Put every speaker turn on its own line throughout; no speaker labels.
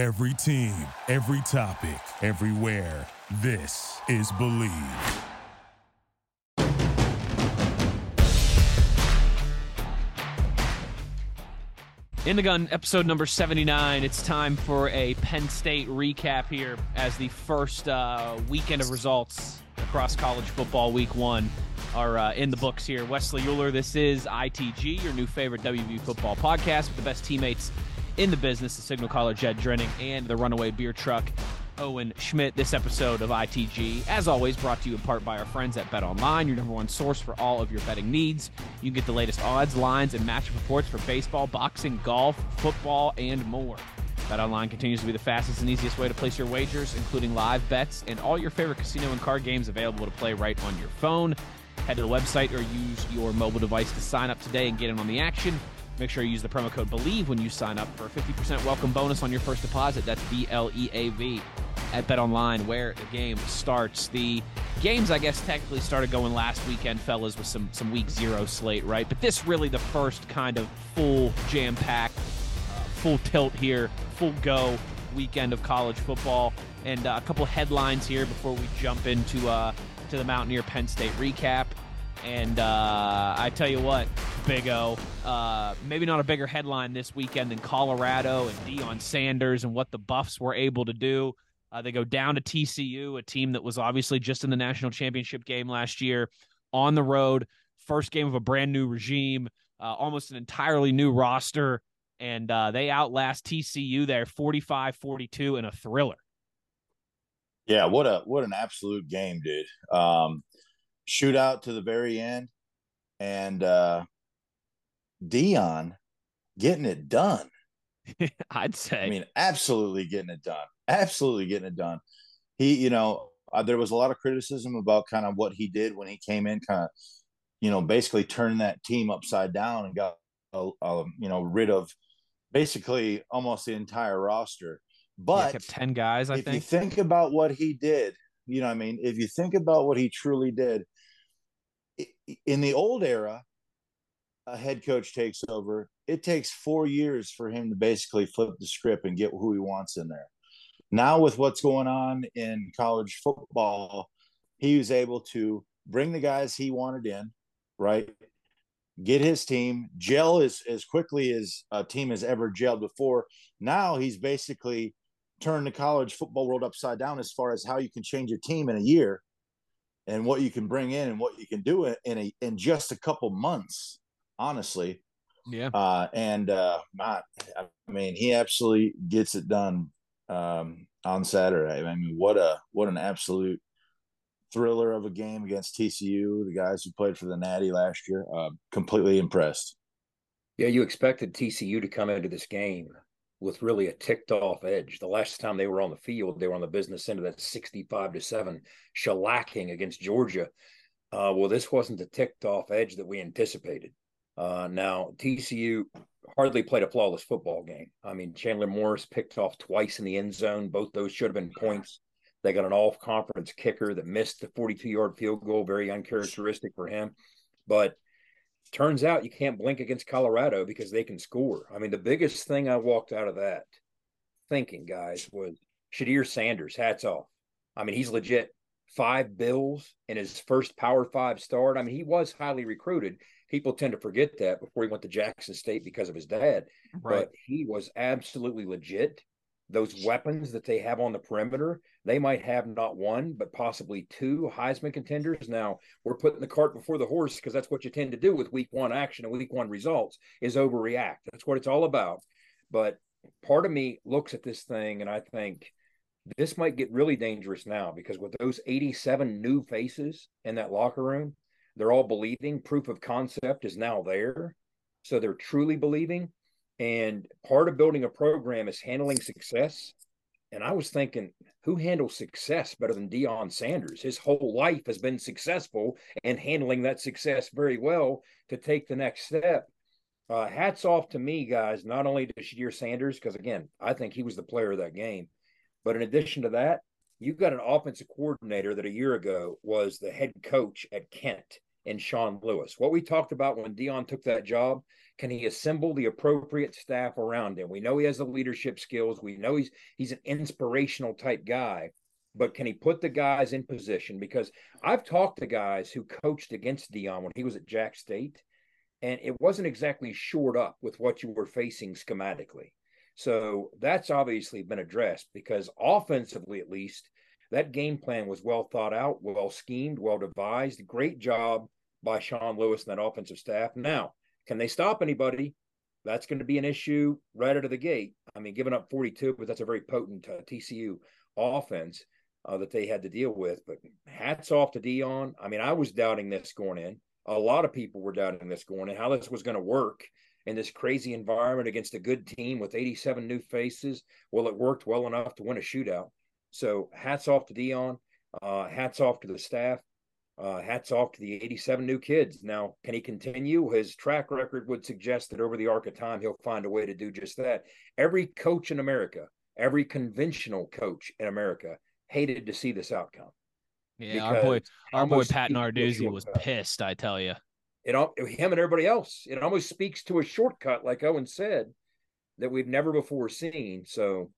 Every team, every topic, everywhere. This is Bleav.
In the Gun, episode number 79. It's time for a Penn State recap here as the first uh, weekend of results across college football week one are uh, in the books here. Wesley Euler, this is ITG, your new favorite WVU football podcast with the best teammates in the business, the Signal Caller Jed Drenning and the Runaway Beer Truck Owen Schmidt. This episode of ITG, as always, brought to you in part by our friends at Bet Online, your number one source for all of your betting needs. You can get the latest odds, lines, and matchup reports for baseball, boxing, golf, football, and more. Bet Online continues to be the fastest and easiest way to place your wagers, including live bets and all your favorite casino and card games available to play right on your phone. Head to the website or use your mobile device to sign up today and get in on the action. Make sure you use the promo code BLEAV when you sign up for a 50% welcome bonus on your first deposit. That's B L E A V at Bet Online, where the game starts. The games, I guess, technically started going last weekend, fellas, with some some week zero slate, right? But this really the first kind of full jam packed, uh, full tilt here, full go weekend of college football, and uh, a couple headlines here before we jump into uh, to the Mountaineer Penn State recap. And uh, I tell you what, Big O, uh, maybe not a bigger headline this weekend than Colorado and Deion Sanders and what the Buffs were able to do. Uh, they go down to TCU, a team that was obviously just in the national championship game last year on the road. First game of a brand new regime, uh, almost an entirely new roster. And uh, they outlast TCU there 45 42 in a thriller.
Yeah, what a what an absolute game, dude. Um, shootout to the very end, and uh, Deion getting it done.
I'd say.
I mean, absolutely getting it done. Absolutely getting it done. He, you know, uh, there was a lot of criticism about kind of what he did when he came in, kind of, you know, basically turning that team upside down and got, uh, uh, you know, rid of basically almost the entire roster. But
yeah, ten guys. I
if
think.
you think about what he did, you know, I mean, if you think about what he truly did, in the old era, a head coach takes over. It takes four years for him to basically flip the script and get who he wants in there. Now, with what's going on in college football, he was able to bring the guys he wanted in, right? Get his team gel as, as quickly as a team has ever gelled before. Now he's basically turned the college football world upside down as far as how you can change a team in a year and what you can bring in and what you can do in a in just a couple months honestly.
Yeah.
Uh and uh not i mean he absolutely gets it done um on saturday. I mean what a what an absolute thriller of a game against tcu the guys who played for the natty last year. Uh completely impressed.
Yeah you expected tcu to come into this game with really a ticked off edge. The last time they were on the field, they were on the business end of that 65 to 7 shellacking against Georgia. Uh, well, this wasn't the ticked off edge that we anticipated. Uh, now, TCU hardly played a flawless football game. I mean, Chandler Morris picked off twice in the end zone. Both those should have been points. They got an off conference kicker that missed the 42 yard field goal, very uncharacteristic for him. But turns out you can't blink against Colorado because they can score. I mean, the biggest thing I walked out of that thinking, guys, was Shedeur Sanders. Hats off. I mean, he's legit five bills in his first Power Five start. I mean, he was highly recruited. People tend to forget that before he went to Jackson State because of his dad.
Right.
But he was absolutely legit. Those weapons that they have on the perimeter, they might have not one, but possibly two Heisman contenders. Now we're putting the cart before the horse because that's what you tend to do with week one action and week one results is overreact. That's what it's all about. But part of me looks at this thing and I think this might get really dangerous now because with those 87 new faces in that locker room, they're all believing proof of concept is now there. So they're truly believing. And part of building a program is handling success. And I was thinking, who handles success better than Deion Sanders? His whole life has been successful and handling that success very well to take the next step. Uh, hats off to me, guys, not only to Shedeur Sanders, because again, I think he was the player of that game. But in addition to that, you've got an offensive coordinator that a year ago was the head coach at Kent. In Sean Lewis. What we talked about when Deion took that job, can he assemble the appropriate staff around him? We know he has the leadership skills. We know he's he's an inspirational type guy, but can he put the guys in position? Because I've talked to guys who coached against Deion when he was at Jack State, and it wasn't exactly shored up with what you were facing schematically. So that's obviously been addressed because offensively, at least, that game plan was well thought out, well schemed, well devised. Great job by Sean Lewis and that offensive staff. Now, can they stop anybody? That's going to be an issue right out of the gate. I mean, giving up 42, but that's a very potent uh, TCU offense uh, that they had to deal with. But hats off to Deion. I mean, I was doubting this going in. A lot of people were doubting this going in, how this was going to work in this crazy environment against a good team with 87 new faces. Well, it worked well enough to win a shootout. So hats off to Deion. Uh, hats off to the staff. Uh, hats off to the 87 new kids. Now, can he continue? His track record would suggest that over the arc of time, he'll find a way to do just that. Every coach in America, every conventional coach in America hated to see this outcome.
Yeah, our boy, our boy Pat Narduzzi was pissed. I tell you,
it all him and everybody else. It almost speaks to a shortcut, like Owen said, that we've never before seen. So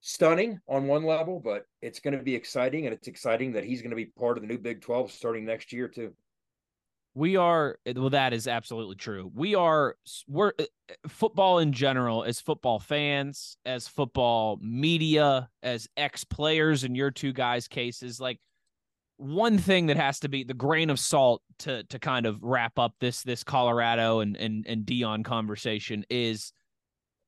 stunning on one level, but it's going to be exciting, and it's exciting that he's going to be part of the new Big Twelve starting next year too.
We are well. That is absolutely true. We are we're uh, football in general, as football fans, as football media, as ex players in your two guys' cases. Like one thing that has to be the grain of salt to to kind of wrap up this this Colorado and and and Deion conversation is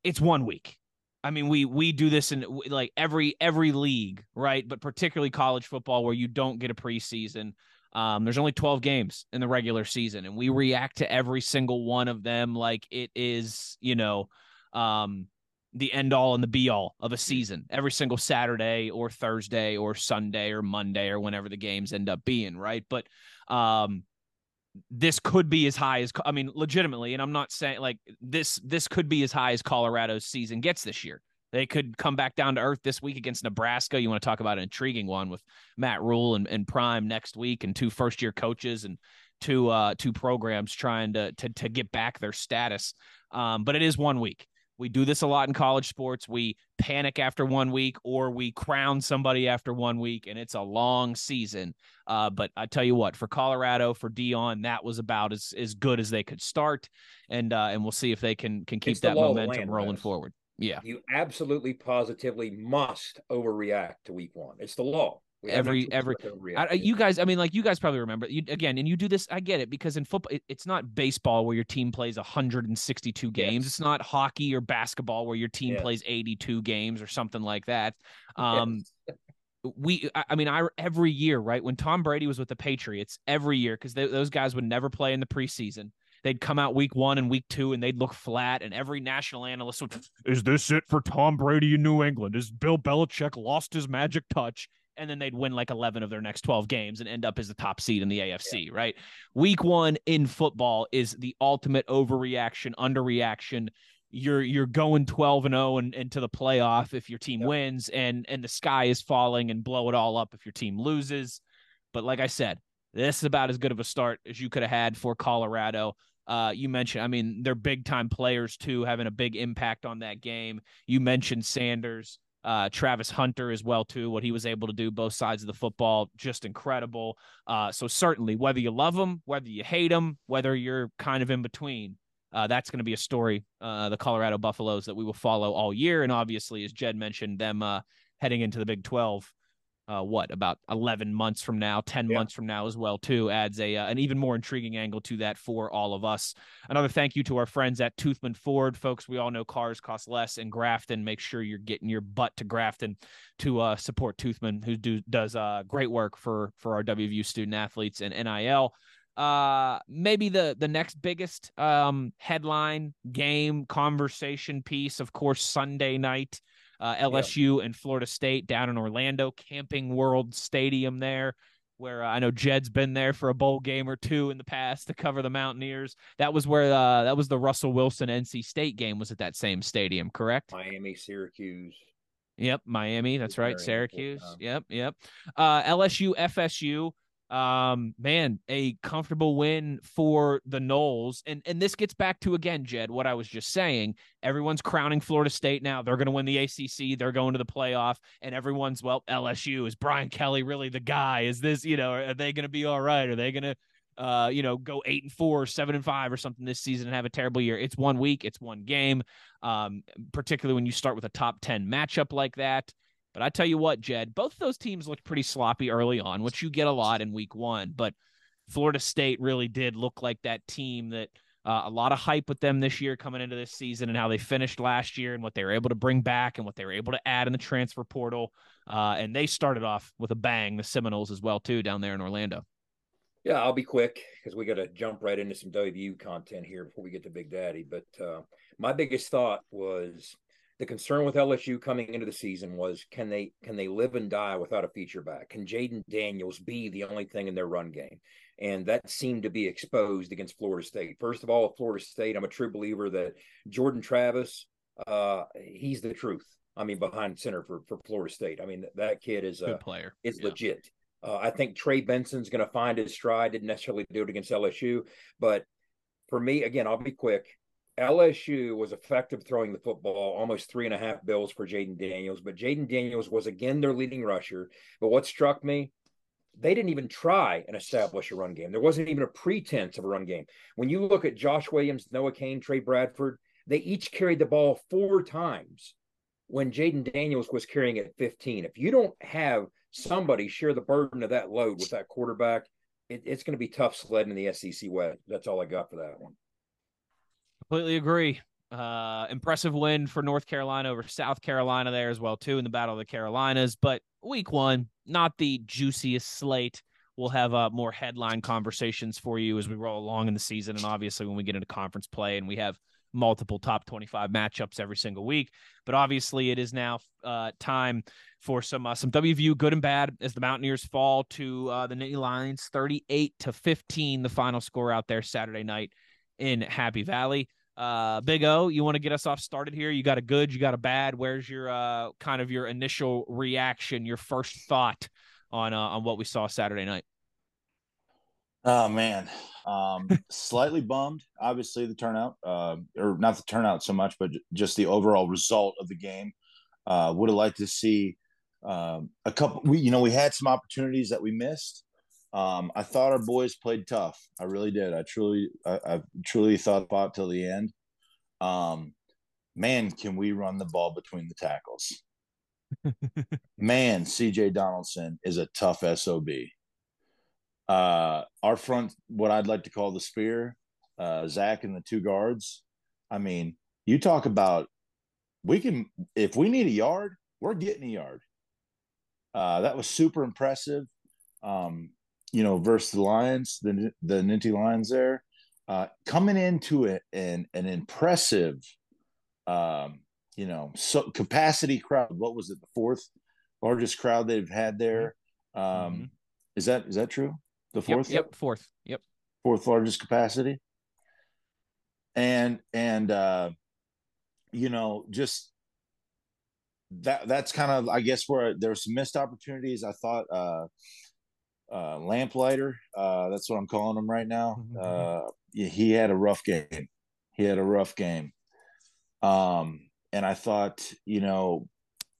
it's one week. I mean, we we do this in like every every league, right? But particularly college football, where you don't get a preseason. Um, there's only 12 games in the regular season, and we react to every single one of them like it is, you know, um, the end all and the be all of a season every single Saturday or Thursday or Sunday or Monday or whenever the games end up being, right? But um, this could be as high as I mean, legitimately, and I'm not saying like this. This could be as high as Colorado's season gets this year. They could come back down to earth this week against Nebraska. You want to talk about an intriguing one with Matt Rhule and, and Prime next week, and two first year coaches and two uh, two programs trying to to to get back their status. Um, but it is one week. We do this a lot in college sports. We panic after one week, or we crown somebody after one week, and it's a long season. Uh, but I tell you what, for Colorado, for Deion, that was about as, as good as they could start, and uh, and we'll see if they can can keep that momentum land, rolling forward. Yeah.
You absolutely positively must overreact to week one. It's the law.
Every every I, you guys i mean like you guys probably remember you, again and you do this i get it because in football it, it's not baseball where your team plays 162 games yes. it's not hockey or basketball where your team yes. plays 82 games or something like that um yes. we i mean i every year right when tom brady was with the patriots every year because those guys would never play in the preseason they'd come out week one and week two and they'd look flat. And every national analyst would, is this it for Tom Brady in New England? Is Bill Belichick lost his magic touch? And then they'd win like 11 of their next 12 games and end up as the top seed in the AFC, yeah. right? Week one in football is the ultimate overreaction, underreaction you're you're going 12 and 0 and into the playoff if your team wins and and the sky is falling and blow it all up if your team loses but like i said this is about as good of a start as you could have had for colorado uh, you mentioned, I mean, they're big time players too, having a big impact on that game. You mentioned Sanders, uh, Travis Hunter as well too. What he was able to do both sides of the football, just incredible. Uh, so certainly, whether you love him, whether you hate him, whether you're kind of in between, uh, that's going to be a story. Uh, the Colorado Buffaloes that we will follow all year, and obviously, as Jed mentioned, them uh, heading into the Big Twelve uh, what about 11 months from now 10 yeah. months from now as well too adds a uh, an even more intriguing angle to that for all of us. Another thank you to our friends at toothman ford. Folks we all know cars cost less in grafton make sure you're getting your butt to grafton to uh, support toothman who do does uh, great work for for our wvu student athletes and nil uh maybe the the next biggest um headline game conversation piece of course sunday night uh, LSU yeah. and Florida State down in Orlando, Camping World Stadium there, where uh, I know Jed's been there for a bowl game or two in the past to cover the Mountaineers. That was where uh, that was the Russell Wilson NC State game was at that same stadium, correct?
Miami, Syracuse.
Yep, Miami. That's right, Syracuse. Yep, yep. Uh, LSU, FSU. Um, man, a comfortable win for the Noles. And and this gets back to again, Jed, what I was just saying. Everyone's crowning Florida State now. They're going to win the ACC. They're going to the playoff, and everyone's well, LSU is Brian Kelly really the guy? Is this you know? Are they going to be all right? Are they going to uh, you know, go eight and four, or seven and five, or something this season and have a terrible year. It's one week, it's one game. Um, particularly when you start with a top ten matchup like that. But I tell you what, Jed, both those teams looked pretty sloppy early on, which you get a lot in week one. But Florida State really did look like that team that uh, a lot of hype with them this year coming into this season and how they finished last year and what they were able to bring back and what they were able to add in the transfer portal. Uh, and they started off with a bang, the Seminoles as well, too, down there in Orlando.
Yeah, I'll be quick because we got to jump right into some WVU content here before we get to Big Daddy. But uh, my biggest thought was the concern with LSU coming into the season was can they can they live and die without a feature back? Can Jayden Daniels be the only thing in their run game? And that seemed to be exposed against Florida State. First of all, Florida State, I'm a true believer that Jordan Travis, uh, he's the truth. I mean, behind center for, for Florida State. I mean, that kid is a
good player.
Is
yeah.
legit. Uh, I think Trey Benson's going to find his stride. Didn't necessarily do it against LSU, but for me, again, I'll be quick. LSU was effective throwing the football, almost three and a half bills for Jayden Daniels, but Jayden Daniels was again their leading rusher. But what struck me, they didn't even try and establish a run game. There wasn't even a pretense of a run game. When you look at Josh Williams, Noah Cain, Trey Bradford, they each carried the ball four times when Jayden Daniels was carrying it 15. If you don't have somebody share the burden of that load with that quarterback, it, it's going to be tough sledding in the SEC West. That's all I got for that one.
Completely agree. Uh, impressive win for North Carolina over South Carolina there as well too in the Battle of the Carolinas. But week one, not the juiciest slate. We'll have uh, more headline conversations for you as we roll along in the season, and obviously when we get into conference play and we have multiple top 25 matchups every single week. But obviously, it is now uh, time for some uh, some WVU good and bad as the Mountaineers fall to uh, the Nittany Lions, 38 to 15, the final score out there Saturday night in Happy Valley. Uh, Big O, you want to get us off started here? You got a good, you got a bad. Where's your uh, kind of your initial reaction, your first thought on uh, on what we saw Saturday night?
Oh man, um, slightly bummed. Obviously, the turnout, uh, or not the turnout so much, but just the overall result of the game. Uh, would have liked to see um, a couple. We, you know, we had some opportunities that we missed. Um, I thought our boys played tough. I really did. I truly, I, I truly thought about till the end. Um, man, can we run the ball between the tackles? man, CJ Donaldson is a tough SOB. Uh, our front, what I'd like to call the spear, uh, Zach and the two guards. I mean, you talk about we can if we need a yard, we're getting a yard. Uh, that was super impressive. Um, you know, versus the Lions, the the Nittany Lions there, uh, coming into it and an impressive, um, you know, so capacity crowd. What was it? The fourth largest crowd they've had there. Um, mm-hmm. Is that is that true? The fourth.
Yep, yep. Fourth. Yep.
Fourth largest capacity. And and uh, you know, just that that's kind of I guess where there's some missed opportunities. I thought uh uh, Lamplighter. Uh, that's what I'm calling him right now. Mm-hmm. Uh, he had a rough game. He had a rough game. Um, and I thought, you know,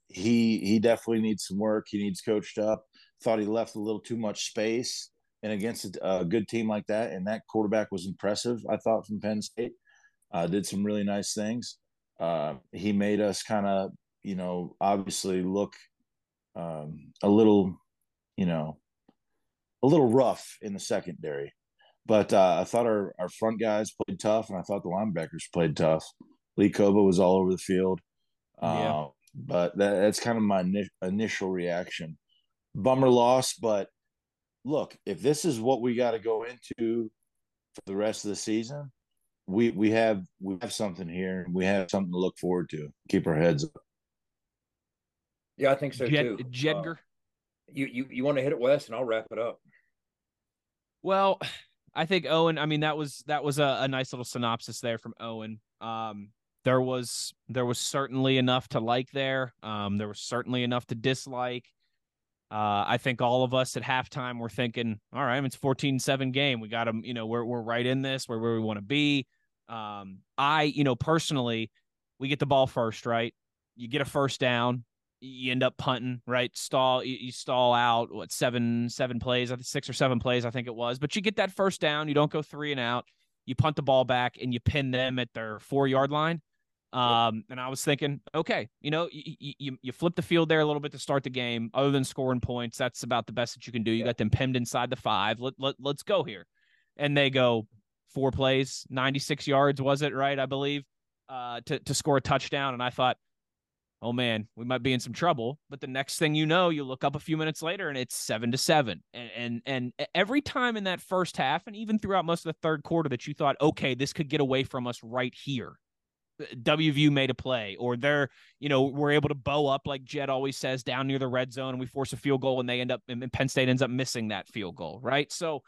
he he definitely needs some work. He needs coached up. Thought he left a little too much space, and against a, a good team like that, and that quarterback was impressive. I thought from Penn State, uh, did some really nice things. Uh, he made us kind of, you know, obviously look um, a little, you know, a little rough in the secondary. But uh, I thought our, our front guys played tough, and I thought the linebackers played tough. Lee Kpogba was all over the field. Uh, yeah. But that, that's kind of my initial reaction. Bummer loss, but look, if this is what we got to go into for the rest of the season, we we have we have something here. And we have something to look forward to. Keep our heads up.
Yeah, I think so Jed, too.
Jedger, uh,
you you you want to hit it, Wes, and I'll wrap it up.
Well, I think Owen. I mean, that was that was a, a nice little synopsis there from Owen. Um, there was there was certainly enough to like there. Um, there was certainly enough to dislike. Uh, I think all of us at halftime were thinking, all right, it's 14-7 game. We got them, you know, we're we're right in this, we're where we want to be. Um, I, you know, personally, we get the ball first, right? You get a first down, you end up punting, right? Stall, you, you stall out what seven, seven plays, I think six or seven plays, I think it was. But you get that first down, you don't go three and out, you punt the ball back and you pin them at their four yard line. Um, and I was thinking, okay, you know, you, you you flip the field there a little bit to start the game. Other than scoring points, that's about the best that you can do. You got them pinned inside the five. Let, let let's go here, and they go four plays, ninety six yards was it right? I believe, uh, to to score a touchdown. And I thought, oh man, we might be in some trouble. But the next thing you know, you look up a few minutes later and it's seven to seven. And and and every time in that first half, and even throughout most of the third quarter, that you thought, okay, this could get away from us right here WVU made a play, or they're, you know, we're able to bow up like Jed always says down near the red zone, and we force a field goal, and they end up, and Penn State ends up missing that field goal, right? So,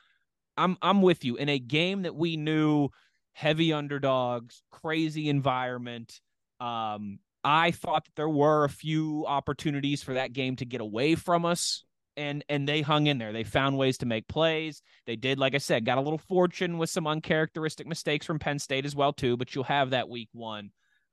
I'm I'm with you in a game that we knew heavy underdogs, crazy environment. Um, I thought that there were a few opportunities for that game to get away from us and and they hung in there. They found ways to make plays. They did, like I said, got a little fortune with some uncharacteristic mistakes from Penn State as well too. But you'll have that week one.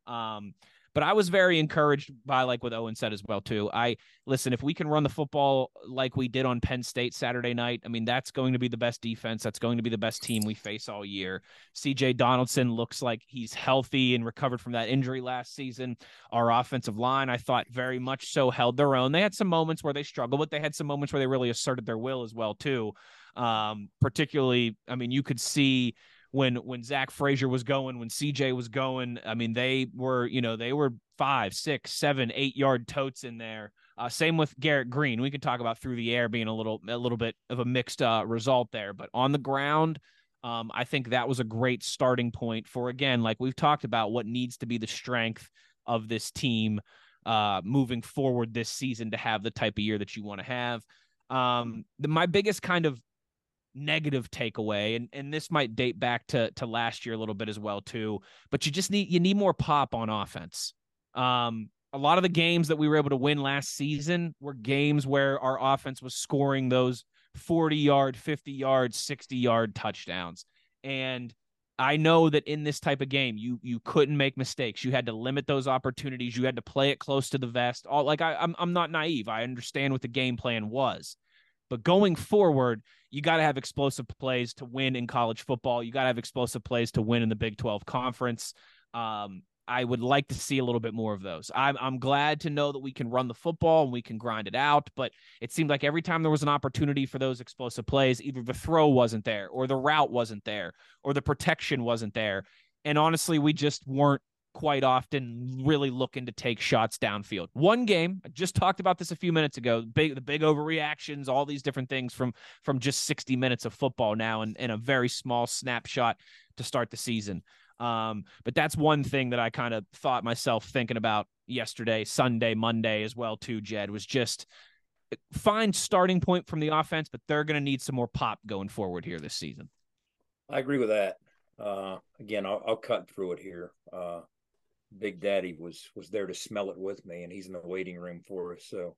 Um, but I was very encouraged by like what Owen said as well too. I listen, if we can run the football like we did on Penn State Saturday night, I mean that's going to be the best defense. That's going to be the best team we face all year. CJ Donaldson looks like he's healthy and recovered from that injury last season. Our offensive line, I thought very much so held their own. They had some moments where they struggled, but they had some moments where they really asserted their will as well too. Um, particularly, I mean, you could see when when Zach Frazier was going, when CJ was going. I mean, they were you know they were five, six, seven, eight yard totes in there. Uh, same with Garrett Green. We could talk about through the air being a little a little bit of a mixed uh, result there, but on the ground. Um, I think that was a great starting point for again, like we've talked about, what needs to be the strength of this team uh, moving forward this season to have the type of year that you want to have. Um, the, my biggest kind of negative takeaway and and this might date back to to last year a little bit as well too but you just need you need more pop on offense um a lot of the games that we were able to win last season were games where our offense was scoring those 40 yard 50 yard 60 yard touchdowns and I know that in this type of game, you you couldn't make mistakes. You had to limit those opportunities. You had to play it close to the vest. All like I, I'm I'm not naive. I understand what the game plan was, but going forward, you got to have explosive plays to win in college football. You got to have explosive plays to win in the Big 12 conference. Um, I would like to see a little bit more of those. I'm, I'm glad to know that we can run the football and we can grind it out, but it seemed like every time there was an opportunity for those explosive plays, either the throw wasn't there or the route wasn't there or the protection wasn't there. And honestly, we just weren't quite often really looking to take shots downfield. One game, I just talked about this a few minutes ago, big the big overreactions, all these different things from from just 60 minutes of football now and, a very small snapshot to start the season. Um, but that's one thing that I kind of thought myself thinking about yesterday, Sunday, Monday as well, too, Jed, was just fine starting point from the offense, but they're going to need some more pop going forward here this season.
I agree with that. Uh, again, I'll, I'll, cut through it here. Uh, Big Daddy was was there to smell it with me, and he's in the waiting room for us. So,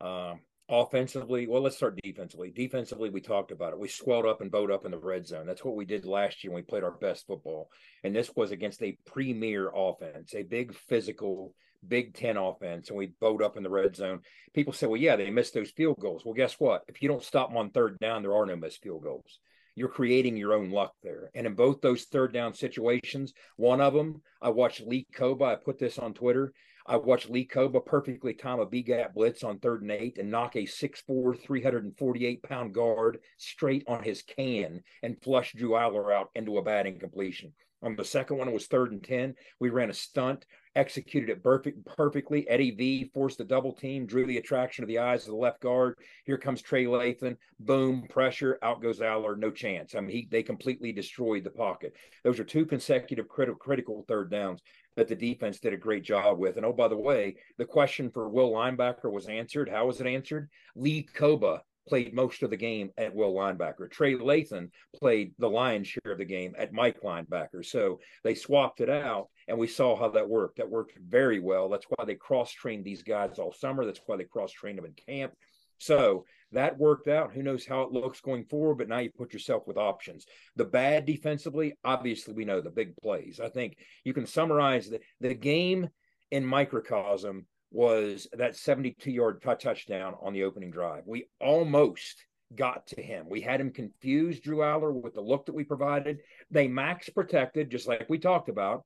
um, offensively, well, let's start defensively. Defensively, we talked about it. We swelled up and bowed up in the red zone. That's what we did last year when we played our best football, and this was against a premier offense, a big physical. Big Ten offense, and we bowed up in the red zone. People say, "Well, yeah, they missed those field goals." Well, guess what? If you don't stop them on third down, there are no missed field goals you're creating your own luck there. And in both those third down situations, one of them, I watched Lee Kpogba. I put this on Twitter. I watched Lee Kpogba perfectly time a B gap blitz on third and eight and knock a 6'4, 348 pound guard straight on his can and flush Drew Allar out into a bad incompletion. On the second one, it was third and 10. We ran a stunt executed it perfect, perfectly. Eddie V forced the double team, drew the attraction of the eyes of the left guard. Here comes Trey Lathan. Boom, pressure. Out goes Allar. No chance. I mean, he, they completely destroyed the pocket. Those are two consecutive critical, critical third downs that the defense did a great job with. And oh, by the way, the question for Will linebacker was answered. How was it answered? Lee Kpogba played most of the game at will linebacker. Trey Lathan played the lion's share of the game at Mike linebacker. So they swapped it out, and we saw how that worked. That worked very well. That's why they cross trained these guys all summer. That's why they cross trained them in camp. So that worked out. Who knows how it looks going forward, but now you put yourself with options. The bad defensively, obviously, we know the big plays. I think you can summarize the, the game in microcosm was that 72 yard touchdown on the opening drive. We almost got to him. We had him confused, Drew Allar, with the look that we provided. They max protected, just like we talked about.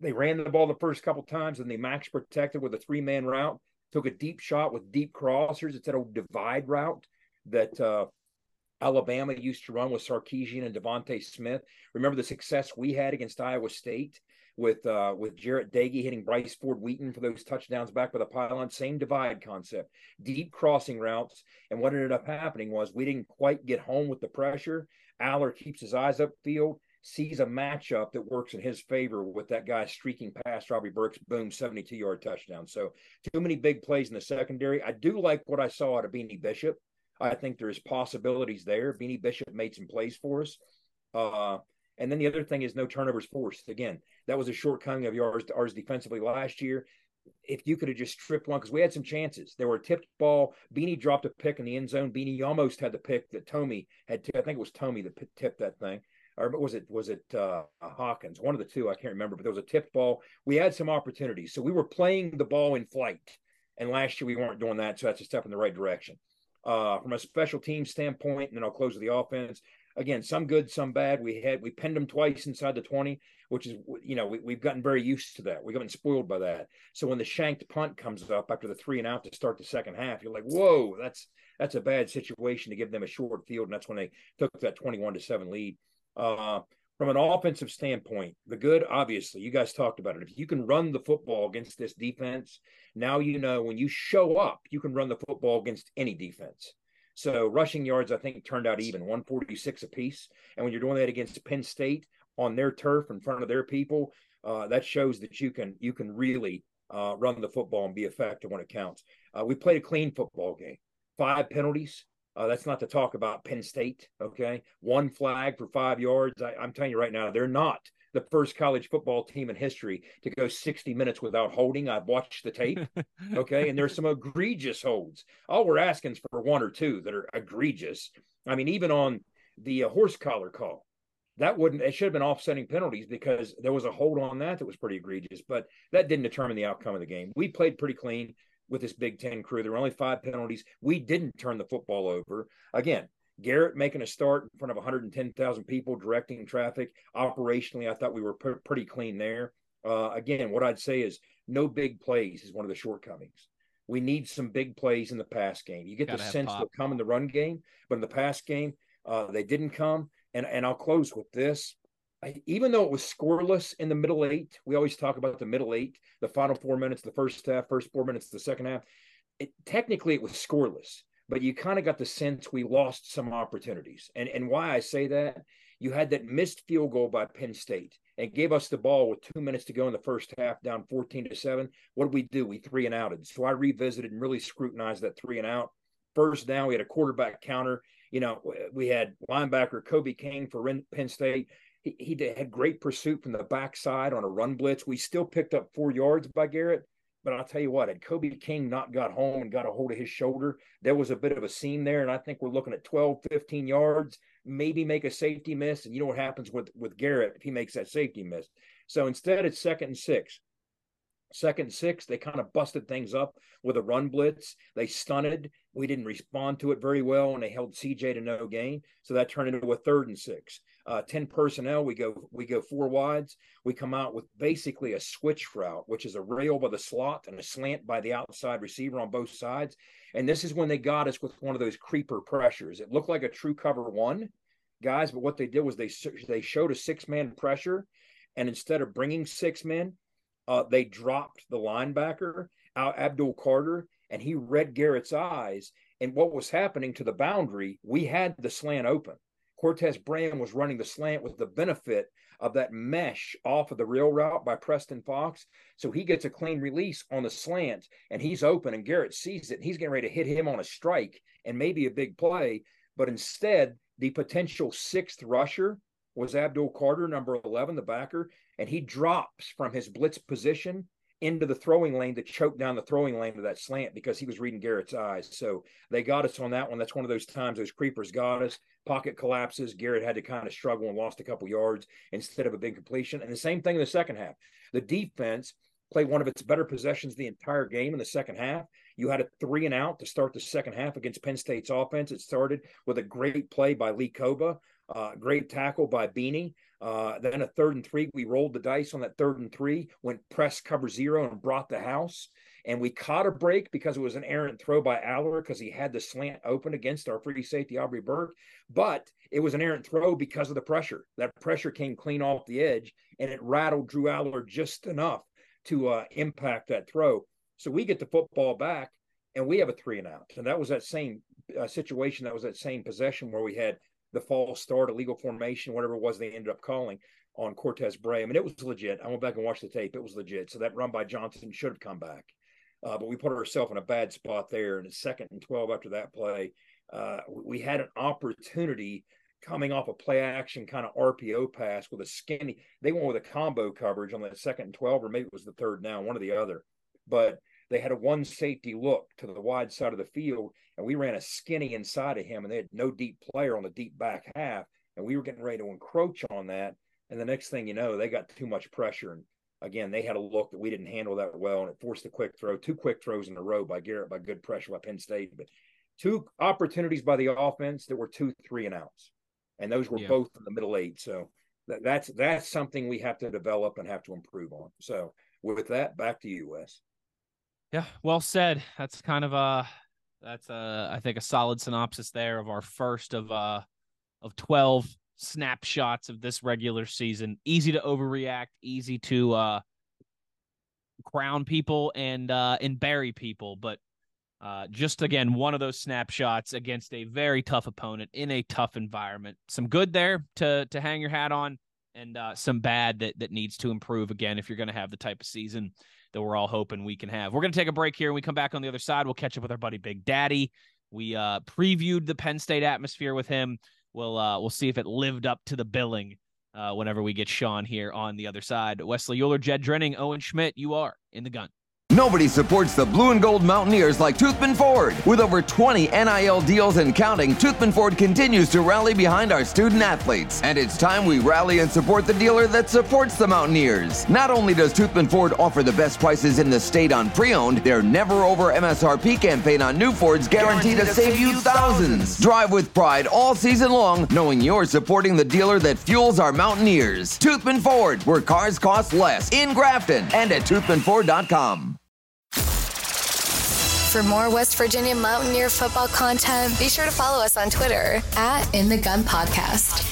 They ran the ball the first couple times and they max protected with a three man route took a deep shot with deep crossers. It's that old divide route that uh, Alabama used to run with Sarkisian and DeVonta Smith. Remember the success we had against Iowa State with uh, with Jarret Doege hitting Bryce Ford Wheaton for those touchdowns back with a pylon. Same divide concept, deep crossing routes. And what ended up happening was we didn't quite get home with the pressure. Allar keeps his eyes upfield sees a matchup that works in his favor with that guy streaking past Robbie Burks, boom, 72 yard touchdown. So, too many big plays in the secondary. I do like what I saw out of Beanie Bishop. I think there's possibilities there. Beanie Bishop made some plays for us. Uh, and then the other thing is no turnovers forced. Again, that was a shortcoming of ours defensively last year. If you could have just stripped one, because we had some chances. There were a tipped ball. Beanie dropped a pick in the end zone. Beanie almost had the pick that Tomey had. T- I think it was Tomey that tipped that thing or was it was it uh, Hawkins? One of the two, I can't remember. But there was a tipped ball. We had some opportunities, so we were playing the ball in flight. And last year we weren't doing that, so that's a step in the right direction. Uh, from a special team standpoint, and then I'll close with the offense. Again, some good, some bad. We had we pinned them twice inside the twenty, which is you know we, we've gotten very used to that. We've gotten spoiled by that. So when the shanked punt comes up after the three and out to start the second half, you're like, whoa, that's that's a bad situation to give them a short field, and that's when they took that twenty-one to seven lead. Uh, from an offensive standpoint, the good, obviously, you guys talked about it. If you can run the football against this defense, now you know when you show up, you can run the football against any defense. So rushing yards, I think, turned out even 146 apiece. And when you're doing that against Penn State on their turf in front of their people, uh, that shows that you can you can really uh, run the football and be effective when it counts. Uh, we played a clean football game. Five penalties, uh, that's not to talk about Penn State. Okay, one flag for five yards. I, I'm telling you right now, they're not the first college football team in history to go 60 minutes without holding. I've watched the tape. Okay. and there's some egregious holds. All we're asking is for one or two that are egregious. I mean, even on the uh, horse collar call, that wouldn't, it should have been offsetting penalties because there was a hold on that that was pretty egregious, but that didn't determine the outcome of the game. We played pretty clean with this Big Ten crew. There were only five penalties. We didn't turn the football over. Again, Garrett making a start in front of 110,000 people, directing traffic. Operationally, I thought we were p- pretty clean there. Uh, again, what I'd say is no big plays is one of the shortcomings. We need some big plays in the pass game. You get Gotta the sense they'll come in the run game, but in the pass game, uh, they didn't come. And and I'll close with this. I, even though it was scoreless in the middle eight, we always talk about the middle eight, the final four minutes, the first half, first four minutes, the second half. It, technically, it was scoreless, but you kind of got the sense we lost some opportunities. And and why I say that, you had that missed field goal by Penn State and gave us the ball with two minutes to go in the first half, down 14 to seven. What did we do? We three and outed. So I revisited and really scrutinized that three and out. First down, we had a quarterback counter. You know, we had linebacker Kobe King for Penn State he, he had great pursuit from the backside on a run blitz. We still picked up four yards by Garrett, but I'll tell you what, had Kobe King not got home and got a hold of his shoulder, there was a bit of a seam there. And I think we're looking at 12, 15 yards, maybe make a safety miss. And you know what happens with, with Garrett if he makes that safety miss. So instead, it's second and six. Second six, they kind of busted things up with a run blitz. They stunted. We didn't respond to it very well, and they held CJ to no gain. So that turned into a third and six uh, 10 personnel. We go we go four wides. We come out with basically a switch route which is a rail by the slot and a slant by the outside receiver on both sides. And this is when they got us with one of those creeper pressures. It looked like a true cover one guys but what they did was they they showed a six man pressure. And instead of bringing six men uh, they dropped the linebacker out abdul carter and he read garrett's eyes. And what was happening to the boundary we had the slant open Cortez Braham was running the slant with the benefit of that mesh off of the real route by Preston Fox. So he gets a clean release on the slant and he's open and Garrett sees it. he's getting ready to hit him on a strike and maybe a big play. But instead, the potential sixth rusher was Abdul Carter, number 11, the backer, and he drops from his blitz position into the throwing lane to choke down the throwing lane of that slant because he was reading Garrett's eyes. So they got us on that one. That's one of those times those creepers got us. Pocket collapses. Garrett had to kind of struggle and lost a couple yards instead of a big completion. And the same thing in the second half. The defense played one of its better possessions the entire game in the second half. You had a three and out to start the second half against Penn State's offense. It started with a great play by Lee Kpogba, uh, great tackle by Beanie. Uh, then a third and three, we rolled the dice on that third and three, went press cover zero and brought the house. And we caught a break because it was an errant throw by Allar because he had the slant open against our free safety, Aubrey Burks. But it was an errant throw because of the pressure. That pressure came clean off the edge and it rattled Drew Allar just enough to uh, impact that throw. So we get the football back and we have a three and out. And that was that same uh, situation. That was that same possession where we had the false start, illegal formation, whatever it was they ended up calling on Cortez Braham. I mean, it was legit. I went back and watched the tape. It was legit. So that run by Johnson should have come back. Uh, but we put ourselves in a bad spot there. And second and 12 after that play, uh, we had an opportunity coming off a play action kind of RPO pass with a skinny. They went with a combo coverage on that second and 12, or maybe it was the third now, one or the other. But they had a one safety look to the wide side of the field, and we ran a skinny inside of him, and they had no deep player on the deep back half, and we were getting ready to encroach on that. And the next thing you know, they got too much pressure, and again, they had a look that we didn't handle that well, and it forced a quick throw, two quick throws in a row by Garrett by good pressure by Penn State, but two opportunities by the offense that were two three and outs, and those were yeah. both in the middle eight. So that's that's something we have to develop and have to improve on. So with that, back to you, Wes.
Yeah, well said. That's kind of a that's a I think a solid synopsis there of our first of uh of 12 snapshots of this regular season. Easy to overreact, easy to uh crown people and uh and bury people, but uh just again one of those snapshots against a very tough opponent in a tough environment. Some good there to to hang your hat on and uh some bad that that needs to improve again if you're going to have the type of season that we're all hoping we can have. We're going to take a break here. and we come back on the other side, we'll catch up with our buddy Big Daddy. We uh, previewed the Penn State atmosphere with him. We'll uh, we'll see if it lived up to the billing uh, whenever we get Sean here on the other side. Wesley Euler, Jed Drenning, Owen Schmidt, you are in the gun.
Nobody supports the blue and gold Mountaineers like Toothman Ford. With over 20 NIL deals and counting, Toothman Ford continues to rally behind our student athletes. And it's time we rally and support the dealer that supports the Mountaineers. Not only does Toothman Ford offer the best prices in the state on pre-owned, their never over MSRP campaign on new Fords guaranteed, to, save, you thousands. Drive with pride all season long, knowing you're supporting the dealer that fuels our Mountaineers. Toothman Ford, where cars cost less. In Grafton and at toothmanford.com.
For more West Virginia Mountaineer football content, be sure to follow us on Twitter at In the Gun Podcast.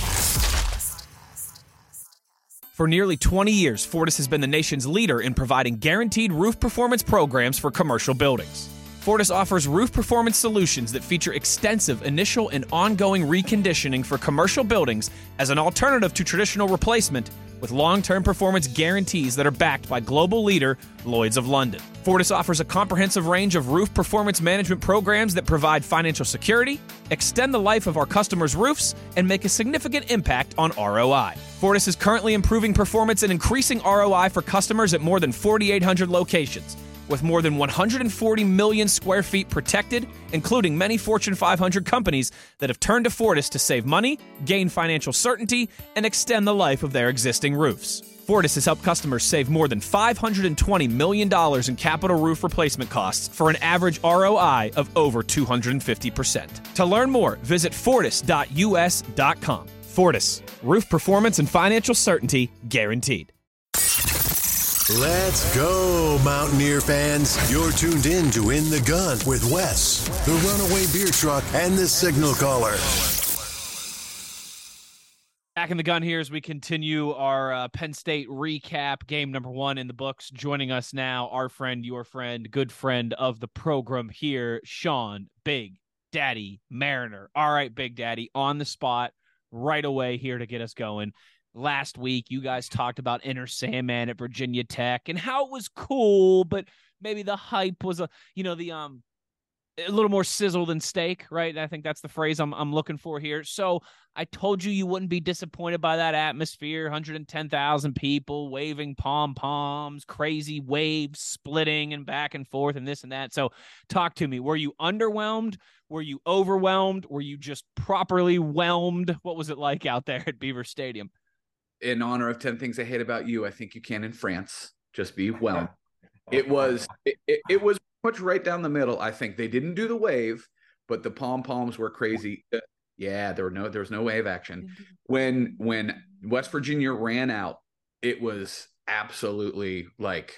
For nearly 20 years, Fortis has been the nation's leader in providing guaranteed roof performance programs for commercial buildings. Fortis offers roof performance solutions that feature extensive initial and ongoing reconditioning for commercial buildings as an alternative to traditional replacement with long term performance guarantees that are backed by global leader Lloyds of London. Fortis offers a comprehensive range of roof performance management programs that provide financial security, extend the life of our customers' roofs, and make a significant impact on ROI. Fortis is currently improving performance and increasing ROI for customers at more than 4,800 locations with more than 140 million square feet protected, including many Fortune 500 companies that have turned to Fortis to save money, gain financial certainty, and extend the life of their existing roofs. Fortis has helped customers save more than $520 million in capital roof replacement costs for an average ROI of over 250%. To learn more, visit fortis.us.com. Fortis, roof performance and financial certainty guaranteed.
Let's go, Mountaineer fans. You're tuned in to In the Gun with Wes, the Runaway Beer Truck, and the Signal Caller.
Back in the gun here as we continue our uh, Penn State recap, game number one in the books. Joining us now, our friend, your friend, good friend of the program here, Sean Big Daddy Mariner. All right, Big Daddy, on the spot right away here to get us going last week you guys talked about Enter Sandman at Virginia Tech and how it was cool, but maybe the hype was a you know the um a little more sizzle than steak, right? I think that's the phrase I'm I'm looking for here. So I told you you wouldn't be disappointed by that atmosphere 110,000 people waving pom poms, crazy waves splitting and back and forth and this and that. So talk to me. Were you underwhelmed? Were you overwhelmed? Were you just properly whelmed? What was it like out there at Beaver Stadium?
In honor of 10 things I hate about you, I think you can in France. Just be well. Oh, it was it, it, it was much right down the middle. I think they didn't do the wave, but the pom poms were crazy. Uh, yeah, there were no there was no wave action. When when West Virginia ran out, it was absolutely like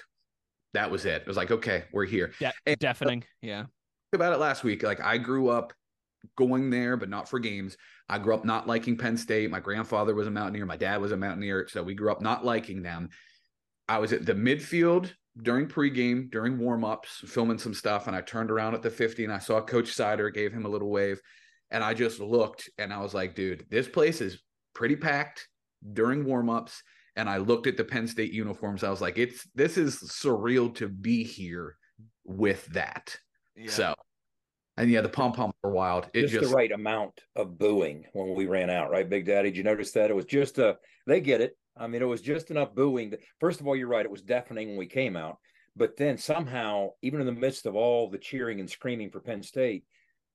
that was it. It was like, okay, we're here.
De-
And-
deafening. Yeah.
about it last week. Like I grew up going there, but not for games. I grew up not liking Penn State. My grandfather was a Mountaineer. My dad was a Mountaineer. So we grew up not liking them. I was at the midfield during pregame, during warmups, filming some stuff, and I turned around at the 50 and I saw Coach Sider, gave him a little wave. And I just looked and I was like, dude, this place is pretty packed during warmups. And I looked at the Penn State uniforms. I was like, it's this is surreal to be here with that. So, and yeah, the pom poms were wild. It
just,
just,
the right amount of booing when we ran out, right, Big Daddy? Did you notice that? It was just a, they get it. I mean, it was just enough booing. That, first of all, you're right. It was deafening when we came out. But then somehow, even in the midst of all the cheering and screaming for Penn State,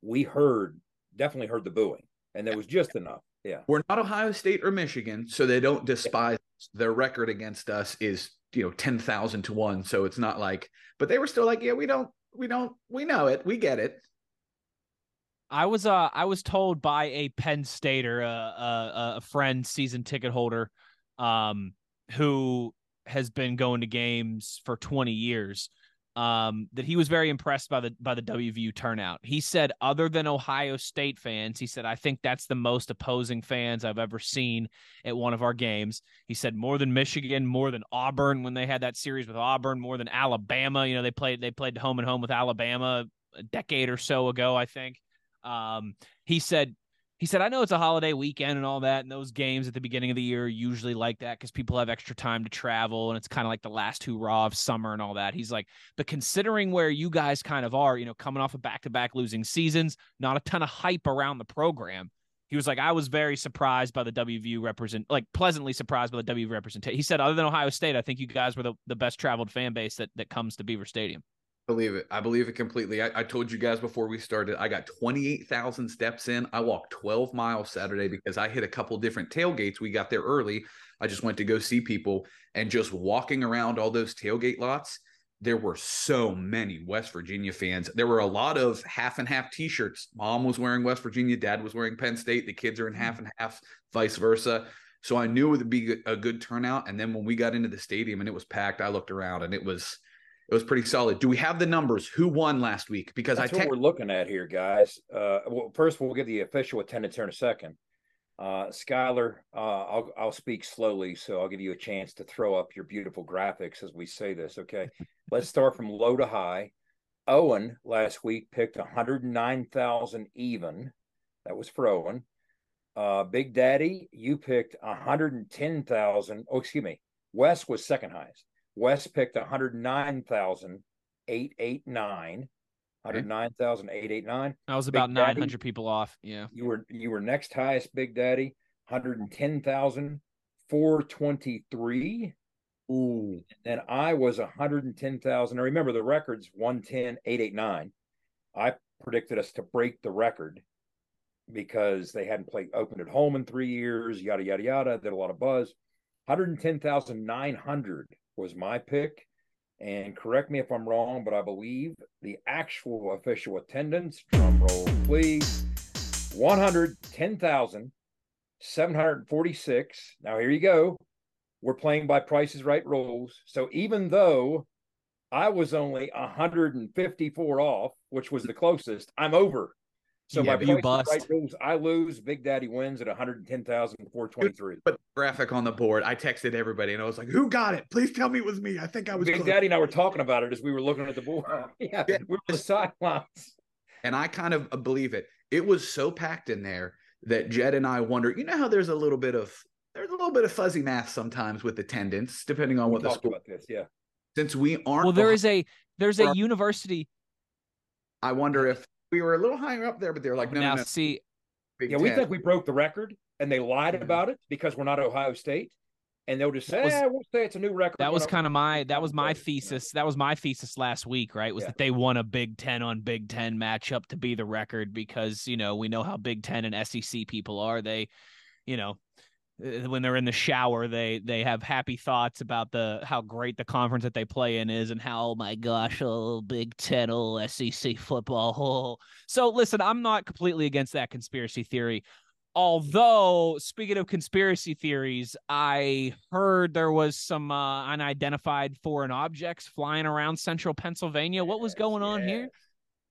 we heard, definitely heard the booing. And there was just enough. Yeah.
we're not Ohio State or Michigan, so they don't despise us. their record against us is you know ten thousand to one. So it's not like, but they were still like, yeah, we don't, we don't, we know it, we get it.
I was uh I was told by a Penn Stater, uh, uh, a friend, season ticket holder, um, who has been going to games for 20 years, um, that he was very impressed by the by the WVU turnout. He said, other than Ohio State fans, he said, I think that's the most opposing fans I've ever seen at one of our games. He said more than Michigan, more than Auburn when they had that series with Auburn, more than Alabama. You know, they played they played home and home with Alabama a decade or so ago, I think. Um, he said he said, I know it's a holiday weekend and all that, and those games at the beginning of the year are usually like that because people have extra time to travel and it's kind of like the last hurrah of summer and all that. He's like, but considering where you guys kind of are, you know, coming off of back to back losing seasons, not a ton of hype around the program. He was like, I was very surprised by the WVU represent, like pleasantly surprised by the WVU representation. He said, other than Ohio State, I think you guys were the, the best traveled fan base that, that comes to Beaver Stadium.
Believe it. I believe it completely. I, I told you guys before we started, I got 28,000 steps in. I walked 12 miles Saturday because I hit a couple different tailgates. We got there early. I just went to go see people and just walking around all those tailgate lots. There were so many West Virginia fans. There were a lot of half and half t shirts. Mom was wearing West Virginia, dad was wearing Penn State. The kids are in half mm-hmm. and half, vice versa. So I knew it would be a good turnout. And then when we got into the stadium and it was packed, I looked around and it was it was pretty solid. Do we have the numbers? Who won last week? Because
That's
I
what we're looking at here, guys. Uh, well, first we'll get the official attendance here in a second. Uh, Skylar, uh, I'll I'll speak slowly, so I'll give you a chance to throw up your beautiful graphics as we say this. Okay, let's start from low to high. Owen last week picked 109,000 even. That was for Owen. Uh, Big Daddy, you picked 110,000. Oh, excuse me. Wes was second highest. Wes picked 109,889. 109,889.
I was
Big
about
Daddy,
900 people off. Yeah.
You were you were next highest, Big Daddy, 110,423.
Ooh.
And I was 110,000. I remember the record's 110,889. I predicted us to break the record because they hadn't played opened at home in three years, yada yada yada. Did a lot of buzz. 110,900 was my pick. And correct me if I'm wrong, but I believe the actual official attendance, drum roll please, 110,746. Now here you go. We're playing by prices right rules. So even though I was only 154 off, which was the closest, I'm over. So
Yeah,
by
but you
prices right
bust.
rules, I lose. Big Daddy wins at 110,423.
But graphic on the board, I texted everybody and I was like, "Who got it? Please tell me it was me." I think I was.
Big
close."
Daddy and I were talking about it as we were looking at the board. yeah,
Yeah.
we were on the sidelines.
and I kind of uh, believe it. It was so packed in there that Jed and I wonder. You know how there's a little bit of there's a little bit of fuzzy math sometimes with attendance, depending on
We
what the
talked
school.
about this, yeah.
Since we aren't
Well, there
Ohio-
is a there's a
Or-
university
I wonder if we were a little higher up there, but they're like, no,
now
no, no.
see,
Big
Yeah, we think we broke the record, and they lied
Mm-hmm.
about it because we're not Ohio State, and they'll just say,
That was-
eh, "We'll say it's a new record."
that was kind of my that was my thesis. That was my thesis last week, right? Was
Yeah.
that they won a Big Ten on Big Ten matchup to be the record because you know we know how Big Ten and SEC people are. They, you know, when they're in the shower, they they have happy thoughts about the how great the conference that they play in is and how oh my gosh, oh Big Ten, oh SEC football. Oh. So listen, I'm not completely against that conspiracy theory. Although, speaking of conspiracy theories, I heard there was some uh, unidentified foreign objects flying around central Pennsylvania. What was going on here?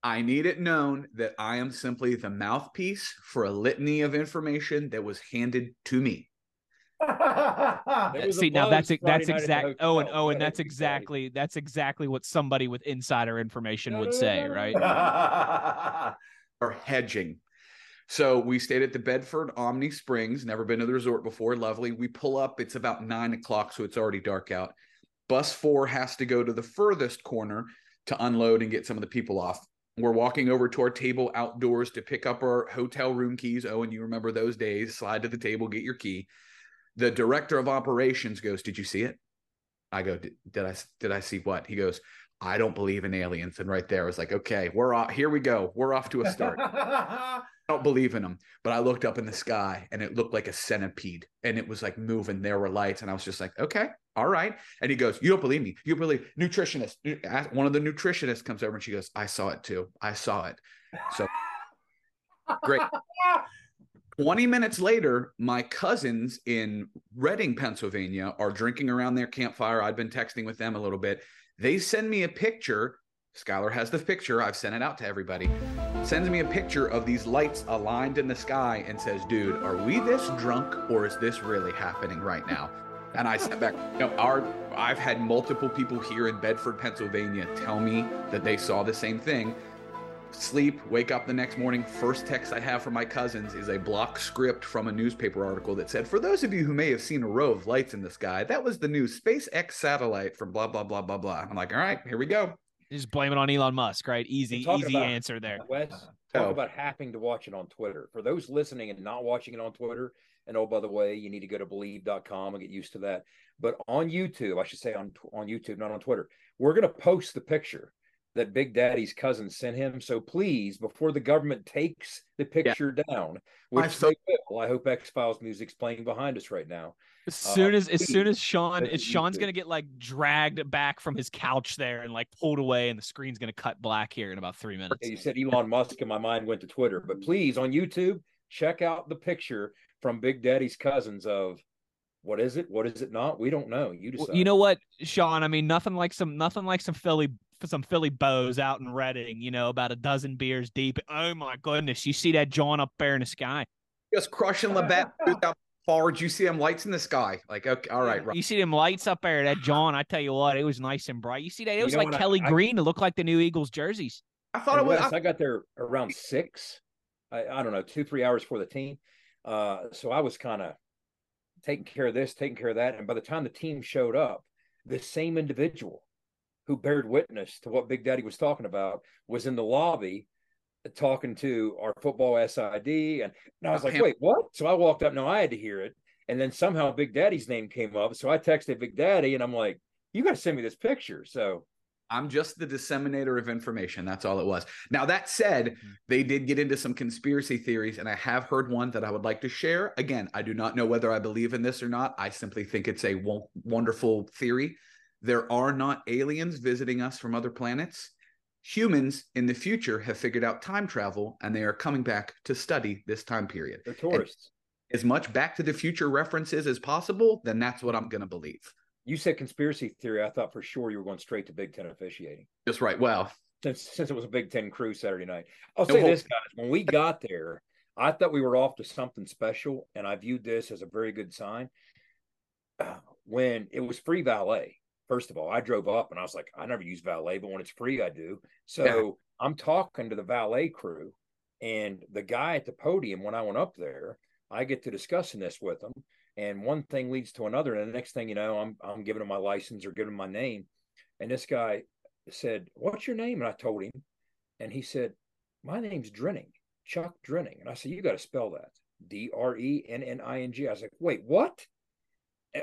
I need it known that I am simply the mouthpiece for a litany of information that was handed to me.
There was a
See, now that's that's
night at the
exact. Oh, and oh, and that's exactly that's exactly what somebody with insider information would say, right?
or hedging. So we stayed at the Bedford Omni Springs. Never been to the resort before. Lovely. We pull up. It's about nine o'clock, so it's already dark out. Bus four has to go to the furthest corner to unload and get some of the people off. We're walking over to our table outdoors to pick up our hotel room keys. Oh, and you remember those days? Slide to the table, get your key. The director of operations goes, "Did you see it?" I go, "Did, I did I see what?" He goes, "I don't believe in aliens." And right there, I was like, "Okay, we're off. Here we go. We're off to a start." I don't believe in them, but I looked up in the sky and it looked like a centipede and it was like moving. There were lights, and I was just like, okay, all right. And he goes, You don't believe me. You believe nutritionist. One of the nutritionists comes over and she goes, I saw it too. I saw it. So great. 20 minutes later, my cousins in Reading, Pennsylvania are drinking around their campfire. I've been texting with them a little bit. They send me a picture. Skylar has the picture. I've sent it out to everybody. Sends me a picture of these lights aligned in the sky and says, Dude, are we this drunk or is this really happening right now? And I sent back, you know, our I've had multiple people here in Bedford, Pennsylvania tell me that they saw the same thing. Sleep, wake up the next morning. First text I have from my cousins is a block script from a newspaper article that said, For those of you who may have seen a row of lights in the sky, that was the new SpaceX satellite from blah, blah, blah, blah, blah. I'm like, All right, here we go.
Just blame it on Elon Musk, right? Easy, easy
about-
answer there.
Wes, talk
Oh.
about having to watch it on Twitter. For those listening and not watching it on Twitter, and oh, by the way, you need to go to bleav.com and get used to that. But on YouTube, I should say on on YouTube, not on Twitter, we're going to post the picture that Big Daddy's cousin sent him. So please, before the government takes the picture down, which
I so-
they will, I hope X Files music's playing behind us right now.
As uh, soon as as soon as Sean, as Sean's gonna get like dragged back from his couch there and like pulled away, and the screen's gonna cut black here in about three minutes.
You said Elon Musk, and my mind went to Twitter. But please, on YouTube, check out the picture from Big Daddy's cousins of what is it? What is it not? We don't know. You
Well,
decide.
you know what, Sean? I mean, nothing like some nothing like some Philly some Philly bows out in Reading. You know, about a dozen beers deep. Oh my goodness, you see that John up there in the sky?
Just crushing Labatt out forward. You see them lights in the sky. Like, okay, all right, right.
You see them lights up there, that John. I tell you what, it was nice and bright. You see that? It
You
was
know
like
what, I-
Kelly
I-
Green. It looked like the new Eagles jerseys.
I thought
And
it was. I-
I got there around six. I, I don't know, two, three hours for the team. Uh, so I was kind of taking care of this, taking care of that. And by the time the team showed up, the same individual who bared witness to what Big Daddy was talking about was in the lobby talking to our football SID. And, and I was like, wait, what? So I walked up. No, I had to hear it. And then somehow Big Daddy's name came up. So I texted Big Daddy and I'm like, you got to send me this picture. So
I'm just the disseminator of information. That's all it was. Now, that said, mm-hmm. they did get into some conspiracy theories, and I have heard one that I would like to share. Again, I do not know whether I believe in this or not. I simply think it's a wonderful theory. There are not aliens visiting us from other planets. Humans in the future have figured out time travel, and they are coming back to study this time period.
they're tourists.
As much Back to the Future references as possible, then that's what I'm going to believe.
You said conspiracy theory. I thought for sure you were going straight to Big Ten officiating
That's right. Well,
since since it was a Big Ten crew Saturday night. I'll say this, guys. When we got there, I thought we were off to something special, and I viewed this as a very good sign. Uh, When it was free valet, first of all, I drove up and I was like, I never use valet, but when it's free, I do. So
Yeah.
I'm talking to the valet crew, and the guy at the podium. When I went up there, I get to discussing this with them, and one thing leads to another, and the next thing you know, I'm I'm giving him my license or giving him my name, and this guy said, "What's your name?" And I told him, And he said, My name's Drenning, Chuck Drenning. And I said, You got to spell that D R E N N I N G. I was like, Wait, what?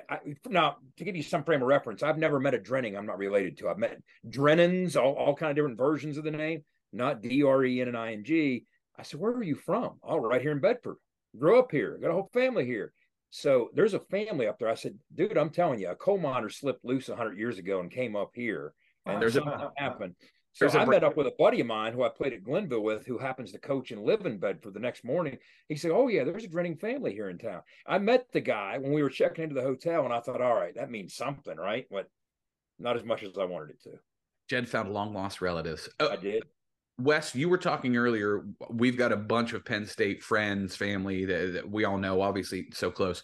I, now, to give you some frame of reference, I've never met a Drenning I'm not related to. I've met Drennans, all, all kind of different versions of the name, not D R E N N I N G. I said, Where are you from? Oh, right here in Bedford. Grew up here, got a whole family here. So there's a family up there. I said, Dude, I'm telling you, a coal miner slipped loose 100 years ago and came up here. And there's something happened. So There's I met up with a buddy of mine who I played at Glenville with, who happens to coach and live in Bedford the next morning. He said, "Oh yeah, there's a Drenning family here in town." I met the guy when we were checking into the hotel, and I thought, "All right, that means something, right?" But not as much as I wanted it to.
Jed found long lost relatives.
Oh, I did.
Wes, you were talking earlier. We've got a bunch of Penn State friends, family that, that we all know, obviously so close.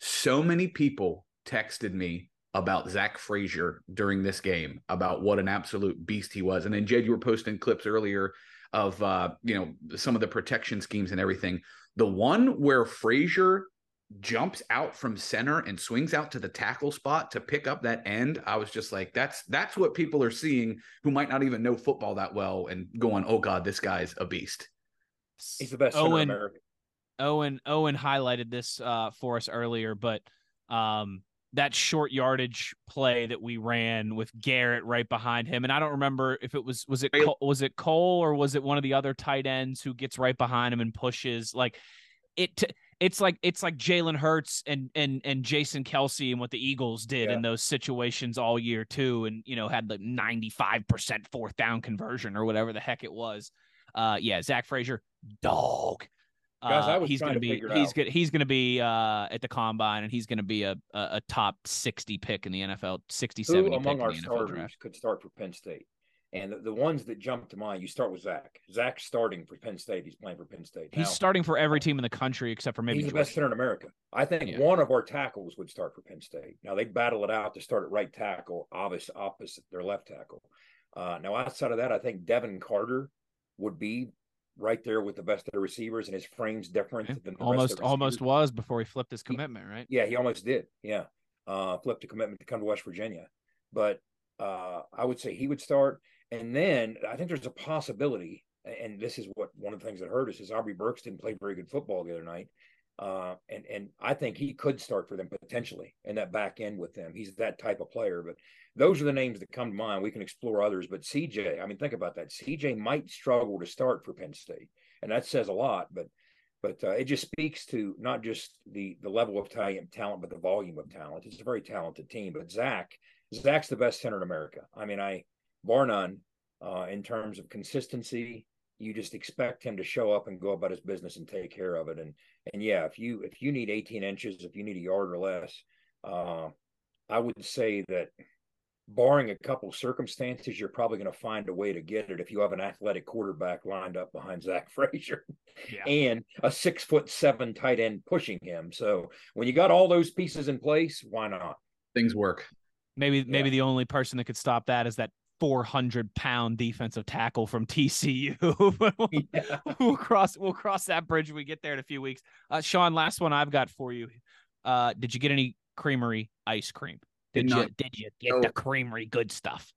So many people texted me about Zach Frazier during this game, about what an absolute beast he was. And then Jed, you were posting clips earlier of uh, you know, some of the protection schemes and everything. The one where Frazier jumps out from center and swings out to the tackle spot to pick up that end, I was just like, that's that's what people are seeing who might not even know football that well and going, oh God, this guy's a beast.
He's the best Owen,
Owen Owen highlighted this uh, for us earlier, but um, that short yardage play that we ran with Garrett right behind him. And I don't remember if it was was it Cole, was it Cole or was it one of the other tight ends who gets right behind him and pushes like it. It's like it's like Jalen Hurts and and and Jason Kelce and what the Eagles did yeah. in those situations all year too, and you know had like ninety five percent fourth down conversion or whatever the heck it was. Uh, yeah, Zach Frazier, dog.
Guys, I uh,
he's
going
to be he's good he's going to be uh, at the combine and he's going to be a, a, a top 60 pick in the NFL 60
Who
70
among our
starters
draft. could start for Penn State? And the, the, ones that jump to mind you start with Zach. Zach's starting for Penn State. He's playing for Penn State
he's starting for every team in the country except for maybe
he's the best center in America. I think yeah. one of our tackles would start for Penn State. Now they battle it out to start at right tackle obvious opposite their left tackle. Uh, now outside of that I think Devin Carter would be right there with the best of the receivers, and his frame's different yeah, than
almost almost was before he flipped his commitment, right?
Yeah, he almost did. Yeah, uh, flipped a commitment to come to West Virginia, but uh, I would say he would start, and then I think there's a possibility, and this is what one of the things that hurt us is Aubrey Burks didn't play very good football the other night. Uh, and and I think he could start for them potentially in that back end with them. He's that type of player. But those are the names that come to mind. We can explore others, but CJ, I mean, think about that. CJ might struggle to start for Penn State, and that says a lot. But but uh, it just speaks to not just the the level of talent, talent, but the volume of talent. It's a very talented team. But Zach, Zach's the best center in America. I mean, I bar none uh, in terms of consistency you just expect him to show up and go about his business and take care of it. And and yeah, if you if you need 18 inches, if you need a yard or less, uh, I would say that barring a couple circumstances, you're probably going to find a way to get it if you have an athletic quarterback lined up behind Zach Frazier yeah. and a six foot seven tight end pushing him. So when you got all those pieces in place, why not?
Things work.
Maybe maybe the only person that could stop that is that 400 pound defensive tackle from TCU. yeah. we'll cross we'll cross that bridge when we get there in a few weeks. Uh, Sean, last one I've got for you. Uh, did you get any creamery ice cream? Did, did you did you get the creamery good stuff?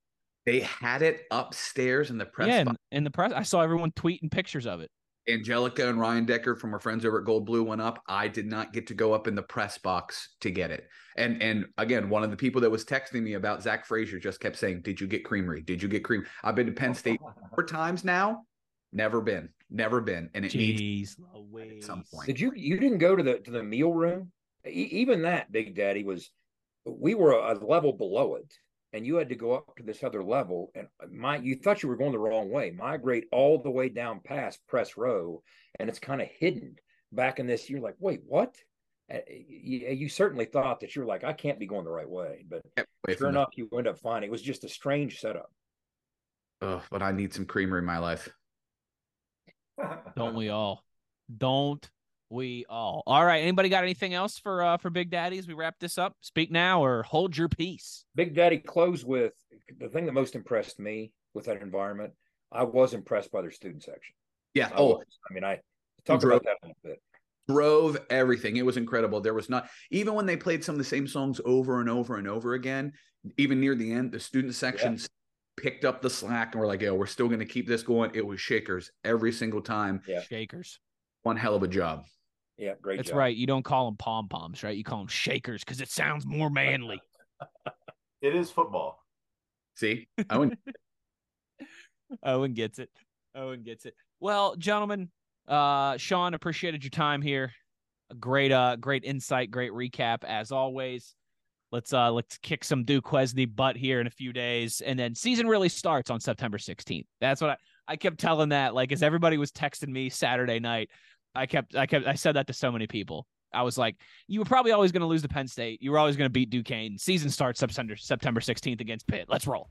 They had it upstairs in the press.
Yeah, in, in the press. I saw everyone tweeting pictures of it.
Angelica and Ryan Decker from our friends over at Gold Blue went up. I did not get to go up in the press box to get it. And and again, one of the people that was texting me about Zach Frazier just kept saying, "Did you get creamery? Did you get cream?" I've been to Penn State four times now. Never been, never been, and it Jeez, needs
at some point. Did you you didn't go to the to the meal room? E- even that, Big Daddy was. We were a level below it and you had to go up to this other level and my you thought you were going the wrong way. Migrate all the way down past press row and it's kind of hidden back in this you're like wait what? You, you, certainly thought that you're like i can't be going the right way but sure enough you end up finding it was just a strange setup.
Oh but i need some creamer in my life.
Don't we all? Don't we all. All right. Anybody got anything else for uh for Big Daddy as we wrap this up? Speak now or hold your peace.
Big Daddy close with the thing that most impressed me with that environment. I was impressed by their student section.
Yeah. I oh, was.
I mean, I talk about that a little bit.
Drove everything. It was incredible. There was not even when they played some of the same songs over and over and over again. Even near the end, the student sections picked up the slack and we're like, yo, we're still going to keep this going. It was shakers every single time.
Yeah.
Shakers.
One hell of a job.
Yeah, great.
That's
job.
right. You don't call them pom poms, right? You call them shakers because it sounds more manly.
It is football.
See, Owen,
Owen gets it. Owen gets it. Well, gentlemen, uh, Sean, appreciated your time here. A great, uh, great insight, great recap as always. Let's uh let's kick some Duke Duquesne butt here in a few days, and then season really starts on September 16th. That's what I, I kept telling that. Like as everybody was texting me Saturday night, I kept I kept I said that to so many people. I was like, you were probably always going to lose to Penn State. You were always going to beat Duquesne. Season starts September September 16th against Pitt. Let's roll.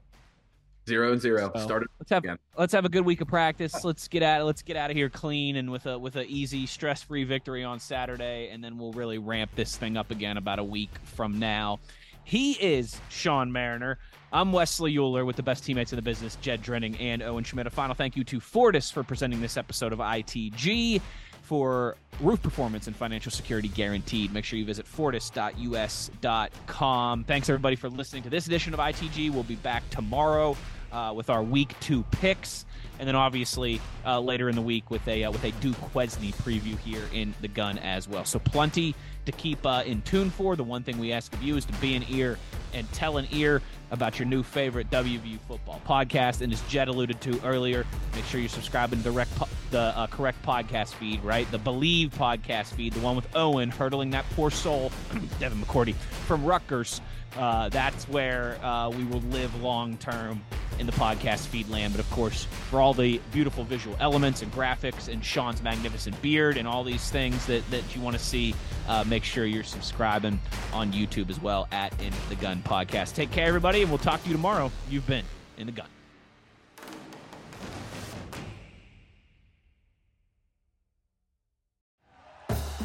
zero and zero.
So,
Started
Let's have
again.
let's have a good week of practice. Let's get out let's get out of here clean and with a with a easy stress free victory on Saturday, and then we'll really ramp this thing up again about a week from now. He is Sean Mariner. I'm Wesley Euler with the best teammates in the business, Jed Drenning and Owen Schmitt. A final thank you to Fortis for presenting this episode of ITG for roof performance and financial security guaranteed. Make sure you visit fortis.us.com. Thanks everybody for listening to this edition of ITG. We'll be back tomorrow uh, with our week two picks, and then obviously uh, later in the week with a uh, with a Duquesne preview here in the gun as well. So plenty to keep uh, in tune for. The one thing we ask of you is to be an ear and tell an ear about your new favorite WVU football podcast. And as Jed alluded to earlier, make sure you're subscribing to the, the uh, correct podcast feed, right? The Bleav podcast feed, the one with Owen hurdling that poor soul, Devin McCourty, from Rutgers. Uh, that's where uh, we will live long term in the podcast feed land. But of course, for all the beautiful visual elements and graphics and Sean's magnificent beard and all these things that, that you want to see, uh, make sure you're subscribing on YouTube as well at In the Gun Podcast. Take care, everybody, and we'll talk to you tomorrow. You've been In the Gun.